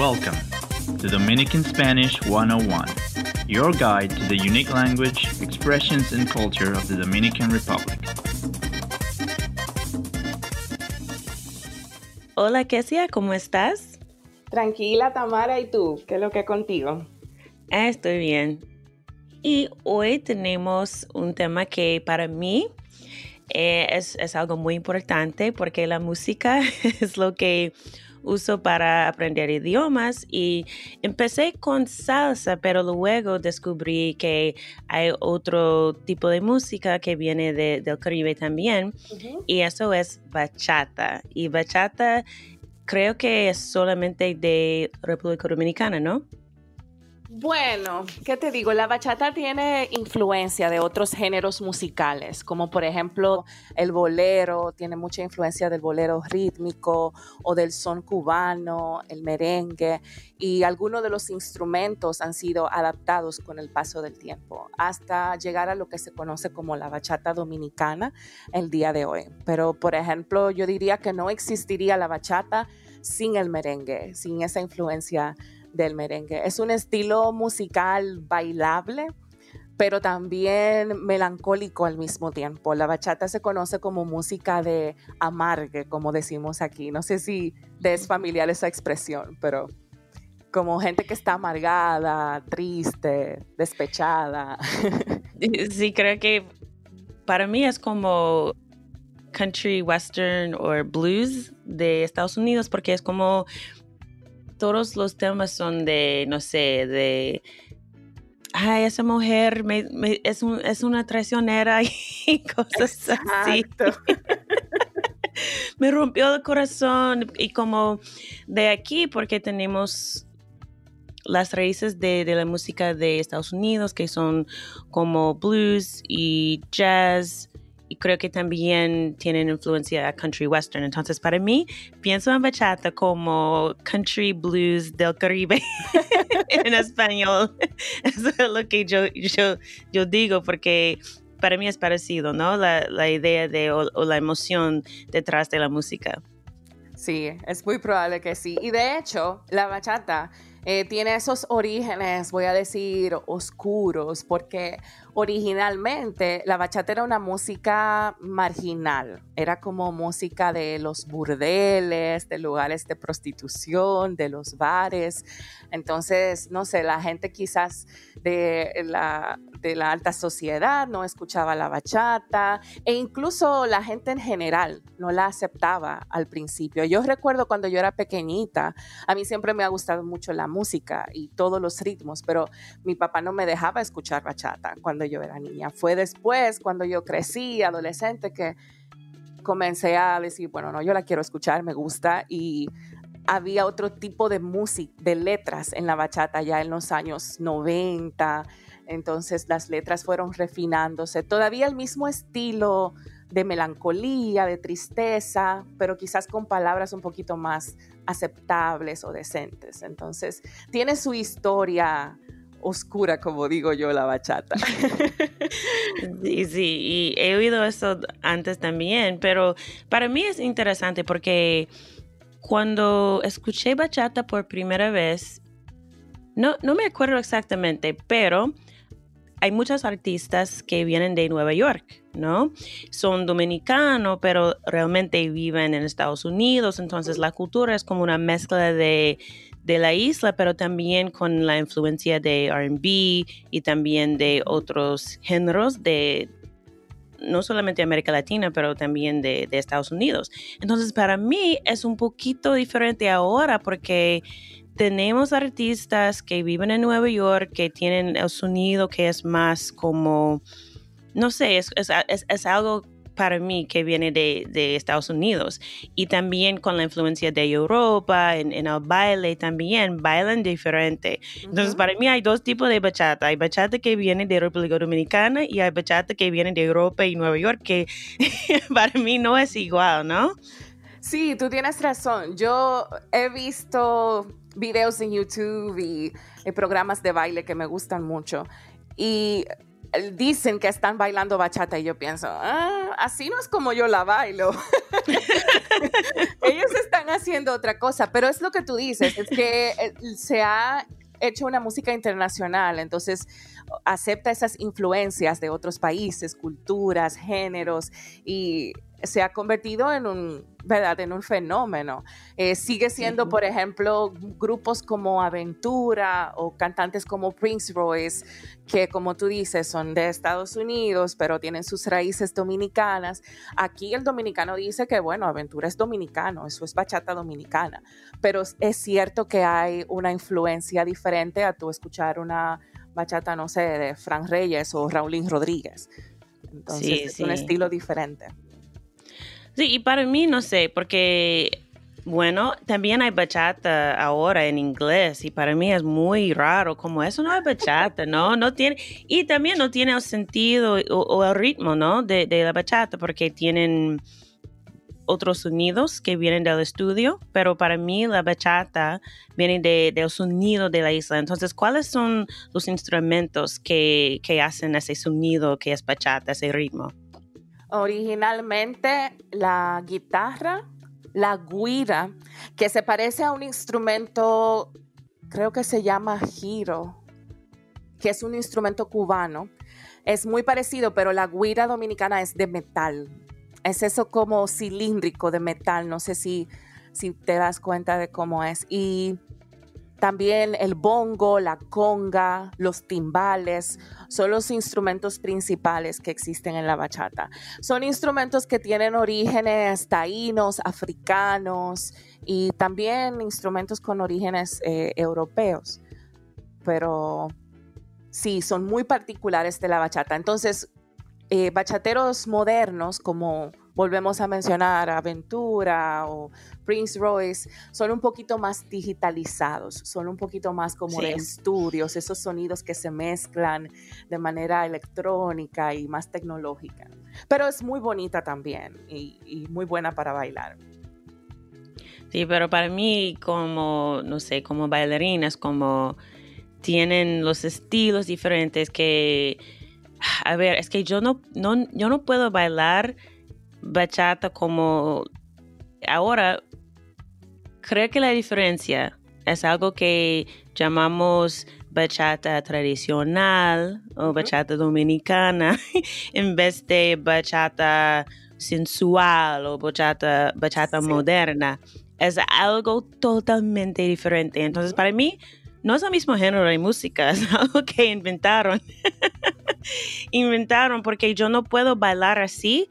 Welcome to Dominican Spanish 101, your guide to the unique language, expressions, and culture of the Dominican Republic. Hola, Kesia, ¿cómo estás? Tranquila, Tamara, ¿y tú? ¿Qué es lo que contigo? Ah, estoy bien. Y hoy tenemos un tema que para mí eh, es, es algo muy importante porque la música es lo que uso para aprender idiomas y empecé con salsa, pero luego descubrí que hay otro tipo de música que viene de, del Caribe también y eso es bachata. Y bachata creo que es solamente de República Dominicana, ¿no? Bueno, ¿qué te digo? La bachata tiene influencia de otros géneros musicales, como por ejemplo el bolero, tiene mucha influencia del bolero rítmico o del son cubano, el merengue, y algunos de los instrumentos han sido adaptados con el paso del tiempo, hasta llegar a lo que se conoce como la bachata dominicana el día de hoy. Pero, por ejemplo, yo diría que no existiría la bachata sin el merengue, sin esa influencia del merengue. Es un estilo musical bailable, pero también melancólico al mismo tiempo. La bachata se conoce como música de amargue, como decimos aquí. No sé si es familiar esa expresión, pero como gente que está amargada, triste, despechada. Sí, creo que para mí es como country western o blues de Estados Unidos porque es como todos los temas son de, no sé, de, ay, esa mujer me, es, es, una traicionera y cosas así. me rompió el corazón y como de aquí, porque tenemos las raíces de, de, la música de Estados Unidos, que son como blues y jazz y creo que también tienen influencia country western. Entonces, para mí, pienso en bachata como country blues del Caribe en español. Eso es lo que yo, yo, yo digo porque para mí es parecido, ¿no? La, la idea de o, o la emoción detrás de la música. Sí, es muy probable que sí. Y de hecho, la bachata eh, tiene esos orígenes, voy a decir, oscuros, porque originalmente la bachata era una música marginal, era como música de los burdeles, de lugares de prostitución, de los bares. Entonces, no sé, la gente quizás de la, de la alta sociedad no escuchaba la bachata e incluso la gente en general no la aceptaba al principio. Yo recuerdo cuando yo era pequeñita, a mí siempre me ha gustado mucho la música y todos los ritmos, pero mi papá no me dejaba escuchar bachata cuando yo era niña. Fue después, cuando yo crecí, adolescente, que comencé a decir, bueno, no, yo la quiero escuchar, me gusta y había otro tipo de música, de letras en la bachata ya en los años 90, entonces las letras fueron refinándose, todavía el mismo estilo de melancolía, de tristeza, pero quizás con palabras un poquito más aceptables o decentes. Entonces, tiene su historia oscura, como digo yo, la bachata. Sí, sí, y he oído eso antes también, pero para mí es interesante porque cuando escuché bachata por primera vez, no, no me acuerdo exactamente, pero hay muchos artistas que vienen de Nueva York, ¿no? Son dominicanos, pero realmente viven en Estados Unidos, entonces la cultura es como una mezcla de, de la isla, pero también con la influencia de RB y también de otros géneros de, no solamente América Latina, pero también de, de, Estados Unidos. Entonces, para mí es un poquito diferente ahora porque tenemos artistas que viven en Nueva York, que tienen el sonido que es más como, no sé, es, es, es algo para mí que viene de, de, Estados Unidos y también con la influencia de Europa, en, en el baile también, bailan diferente. Entonces, uh -huh. para mí hay dos tipos de bachata. Hay bachata que viene de República Dominicana y hay bachata que viene de Europa y Nueva York, que para mí no es igual, ¿no? Sí, tú tienes razón. Yo he visto videos en YouTube y, y programas de baile que me gustan mucho. Y dicen que están bailando bachata y yo pienso, ah, así no es como yo la bailo. Ellos están haciendo otra cosa, pero es lo que tú dices, es que eh, se ha hecho una música internacional, entonces acepta esas influencias de otros países, culturas, géneros y se ha convertido en un, ¿verdad? En un fenómeno. Eh, sigue siendo, por ejemplo, grupos como Aventura o cantantes como Prince Royce, que como tú dices, son de Estados Unidos, pero tienen sus raíces dominicanas. Aquí el dominicano dice que, bueno, Aventura es dominicano, eso es bachata dominicana, pero es cierto que hay una influencia diferente a tú escuchar una bachata, no sé, de Frank Reyes o Raulín Rodríguez. Entonces es un estilo diferente. Sí, y para mí no sé, porque bueno, también hay bachata ahora en inglés y para mí es muy raro como eso no es bachata, ¿no? No tiene y también no tiene el sentido o, el ritmo, ¿no? De, la bachata porque tienen otros sonidos que vienen del estudio, pero para mí la bachata viene de, del sonido de la isla. Entonces, ¿cuáles son los instrumentos que, que hacen ese sonido que es bachata, ese ritmo? Originalmente la guitarra, la guira, que se parece a un instrumento, creo que se llama giro, que es un instrumento cubano. Es muy parecido, pero la guira dominicana es de metal. Es eso como cilíndrico de metal, no sé si, si te das cuenta de cómo es. Y también el bongo, la conga, los timbales son los instrumentos principales que existen en la bachata. Son instrumentos que tienen orígenes taínos, africanos y también instrumentos con orígenes eh, europeos. Pero sí, son muy particulares de la bachata. Entonces, eh, bachateros modernos como volvemos a mencionar Aventura o Prince Royce, son un poquito más digitalizados, son un poquito más como de estudios, esos sonidos que se mezclan de manera electrónica y más tecnológica. Pero es muy bonita también y, muy buena para bailar. Sí, pero para mí como, no sé, como bailarinas, como tienen los estilos diferentes que, a ver, es que yo no, no, yo no puedo bailar bachata como ahora creo que la diferencia es algo que llamamos bachata tradicional o bachata dominicana en vez de bachata sensual o bachata, bachata moderna. Es algo totalmente diferente. Entonces, para mí, no es el mismo género de música, es algo que inventaron. inventaron porque yo no puedo bailar así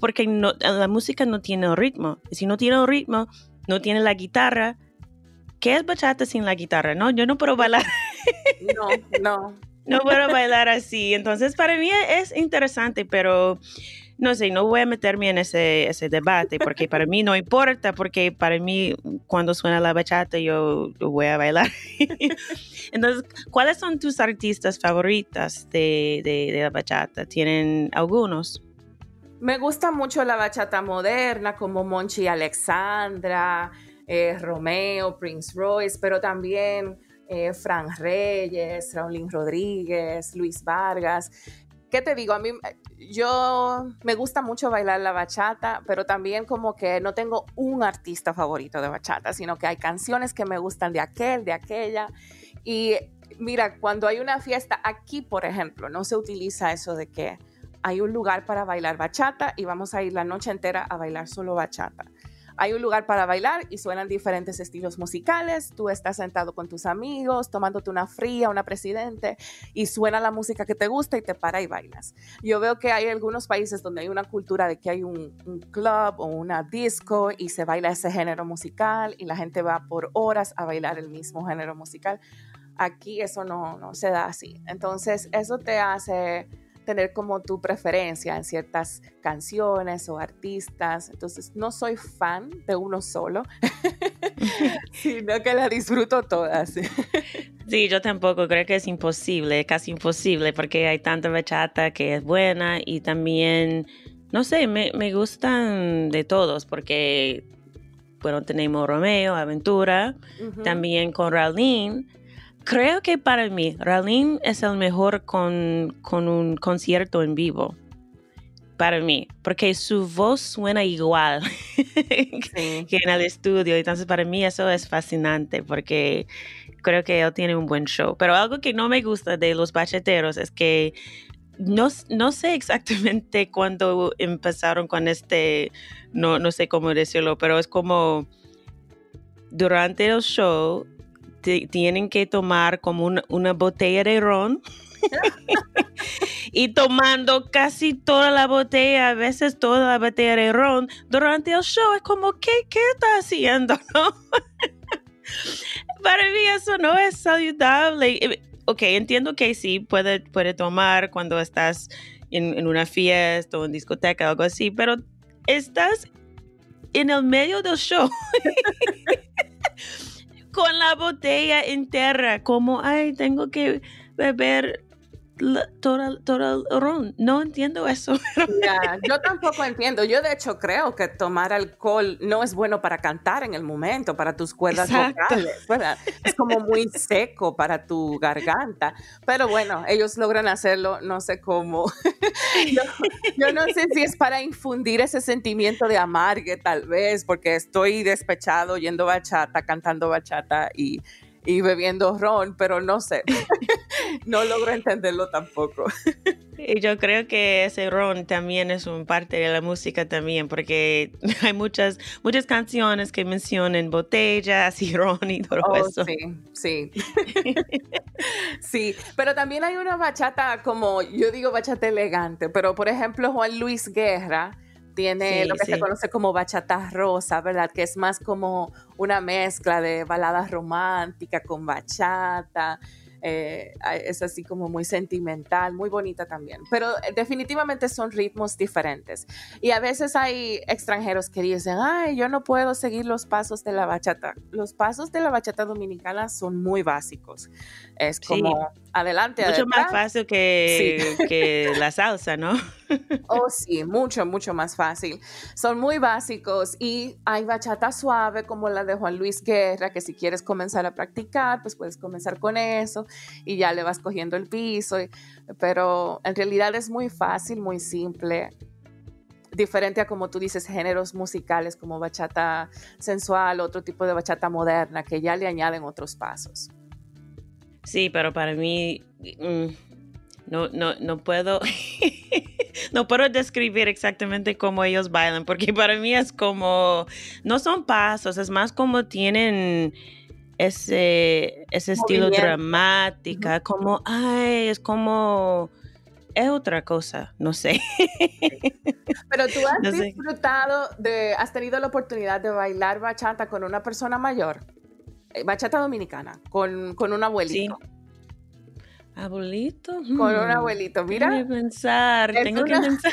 porque la música no tiene ritmo. Si no tiene ritmo, no tiene la guitarra. ¿Qué es bachata sin la guitarra? No, yo no puedo bailar. No, no. no puedo bailar así. Entonces, para mí es interesante, pero no sé, no voy a meterme en ese, ese debate porque para mí no importa, porque para mí cuando suena la bachata yo, voy a bailar. Entonces, ¿cuáles son tus artistas favoritas de, de la bachata? ¿Tienen algunos? Me gusta mucho la bachata moderna, como Monchi Alexandra, eh, Romeo, Prince Royce, pero también eh, Fran Reyes, Raulín Rodríguez, Luis Vargas. ¿Qué te digo? A mí, yo me gusta mucho bailar la bachata, pero también como que no tengo un artista favorito de bachata, sino que hay canciones que me gustan de aquel, de aquella. Y mira, cuando hay una fiesta aquí, por ejemplo, no se utiliza eso de que hay un lugar para bailar bachata y vamos a ir la noche entera a bailar solo bachata. Hay un lugar para bailar y suenan diferentes estilos musicales. Tú estás sentado con tus amigos, tomándote una fría, una presidente, y suena la música que te gusta y te para y bailas. Yo veo que hay algunos países donde hay una cultura de que hay un, club o una disco y se baila ese género musical y la gente va por horas a bailar el mismo género musical. Aquí eso no, no se da así. Entonces, eso te hace tener como tu preferencia en ciertas canciones o artistas. Entonces, no soy fan de uno solo, sino que la disfruto todas. Sí, yo tampoco creo que es imposible, casi imposible, porque hay tanta bachata que es buena y también, no sé, me, gustan de todos, porque, bueno, tenemos Romeo, Aventura, también con Raulín, creo que para mí, Ralim es el mejor con, con un concierto en vivo. Para mí, porque su voz suena igual que en el estudio. Entonces, para mí eso es fascinante porque creo que él tiene un buen show. Pero algo que no me gusta de los bacheteros es que no, no sé exactamente cuándo empezaron con este, no, no sé cómo decirlo, pero es como durante el show tienen que tomar como una, botella de ron. y tomando casi toda la botella, a veces toda la botella de ron durante el show. Es como, ¿qué, qué está haciendo? Para mí eso no es saludable. Ok, entiendo que sí, puede, puede tomar cuando estás en, en una fiesta o en discoteca o algo así, pero estás en el medio del show. con la botella entera, como, ay, tengo que beber todo el ron. No entiendo eso. yo tampoco entiendo. Yo de hecho creo que tomar alcohol no es bueno para cantar en el momento, para tus cuerdas vocales. Es como muy seco para tu garganta. Pero bueno, ellos logran hacerlo, no sé cómo. yo, no sé si es para infundir ese sentimiento de amargue, tal vez, porque estoy despechado yendo bachata, cantando bachata y y bebiendo ron, pero no sé, no logro entenderlo tampoco. Y yo creo que ese ron también es un parte de la música también, porque hay muchas, muchas canciones que mencionan botellas y ron y todo oh, eso. Sí, sí. sí, pero también hay una bachata como, yo digo bachata elegante, pero por ejemplo Juan Luis Guerra, tiene lo que se conoce como bachata rosa, ¿verdad? Que es más como una mezcla de baladas románticas con bachata. Eh, es así como muy sentimental, muy bonita también. Pero eh, definitivamente son ritmos diferentes. Y a veces hay extranjeros que dicen, ay, yo no puedo seguir los pasos de la bachata. Los pasos de la bachata dominicana son muy básicos. Es como adelante. Mucho más fácil que, que la salsa, ¿no? oh, sí, mucho, mucho más fácil. Son muy básicos y hay bachata suave como la de Juan Luis Guerra, que si quieres comenzar a practicar, pues puedes comenzar con eso y ya le vas cogiendo el piso. Pero en realidad es muy fácil, muy simple diferente a como tú dices, géneros musicales como bachata sensual, otro tipo de bachata moderna, que ya le añaden otros pasos. Sí, pero para mí mm, no, no, no puedo, no puedo describir exactamente cómo ellos bailan, porque para mí es como, no son pasos, es más como tienen ese, ese estilo dramático, como, ay, es como, es otra cosa, no sé. Pero tú has disfrutado de, has tenido la oportunidad de bailar bachata con una persona mayor. Eh, bachata dominicana, con, con un abuelito. Abuelito. Con un hmm. abuelito, mira. Tengo que pensar, tengo que pensar.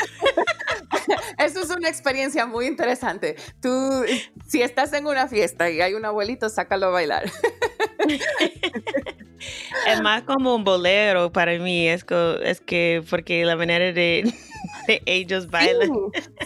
Eso es una experiencia muy interesante. Tú, si estás en una fiesta y hay un abuelito, sácalo a bailar. es más como un bolero para mí, es, es que porque la manera de, ellos bailan.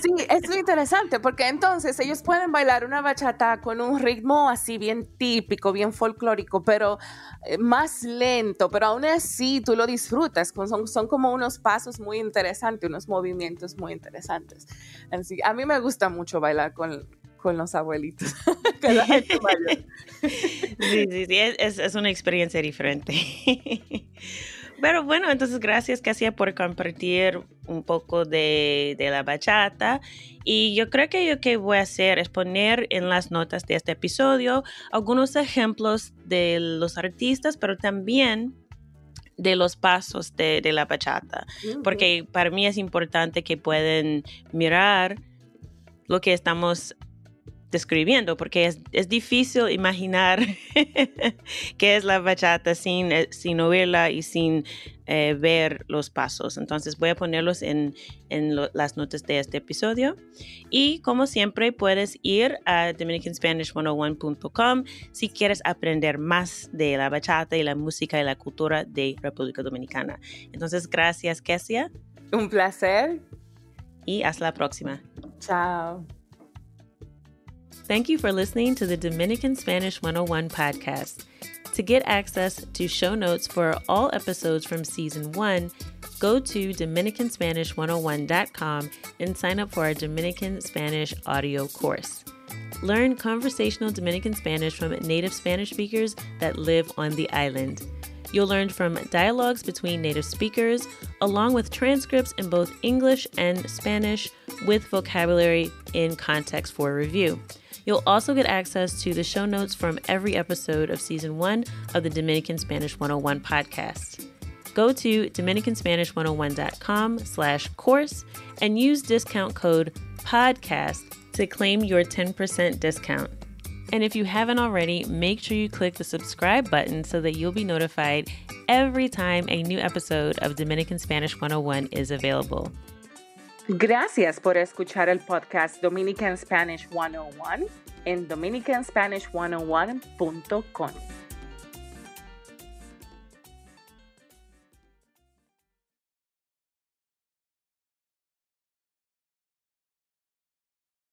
Sí, es muy interesante porque entonces ellos pueden bailar una bachata con un ritmo así bien típico, bien folclórico, pero eh, más lento, pero aún así tú lo disfrutas, son, son como unos pasos muy interesantes, unos movimientos muy interesantes. Así, a mí me gusta mucho bailar con, con los abuelitos. sí, sí, sí, es, es una experiencia diferente. Pero bueno, entonces gracias Casia por compartir un poco de, de, la bachata. Y yo creo que lo que voy a hacer es poner en las notas de este episodio algunos ejemplos de los artistas, pero también de los pasos de, de la bachata. Porque para mí es importante que puedan mirar lo que estamos describiendo, porque es, es difícil imaginar qué es la bachata sin, eh, sin oírla y sin eh, ver los pasos. Entonces voy a ponerlos en, en las notas de este episodio. Y como siempre, puedes ir a DominicanSpanish101.com si quieres aprender más de la bachata y la música y la cultura de República Dominicana. Entonces, gracias, Kessia. Un placer. Y hasta la próxima. Chao. Thank you for listening to the Dominican Spanish 101 podcast. To get access to show notes for all episodes from season one, go to DominicanSpanish101.com and sign up for our Dominican Spanish audio course. Learn conversational Dominican Spanish from native Spanish speakers that live on the island. You'll learn from dialogues between native speakers, along with transcripts in both English and Spanish with vocabulary in context for review. You'll also get access to the show notes from every episode of season one of the Dominican Spanish 101 podcast. Go to DominicanSpanish101.com slash course and use discount code PODCAST to claim your 10% discount. And if you haven't already, make sure you click the subscribe button so that you'll be notified every time a new episode of Dominican Spanish 101 is available. Gracias por escuchar el podcast Dominican Spanish 101 en dominicanspanish101.com.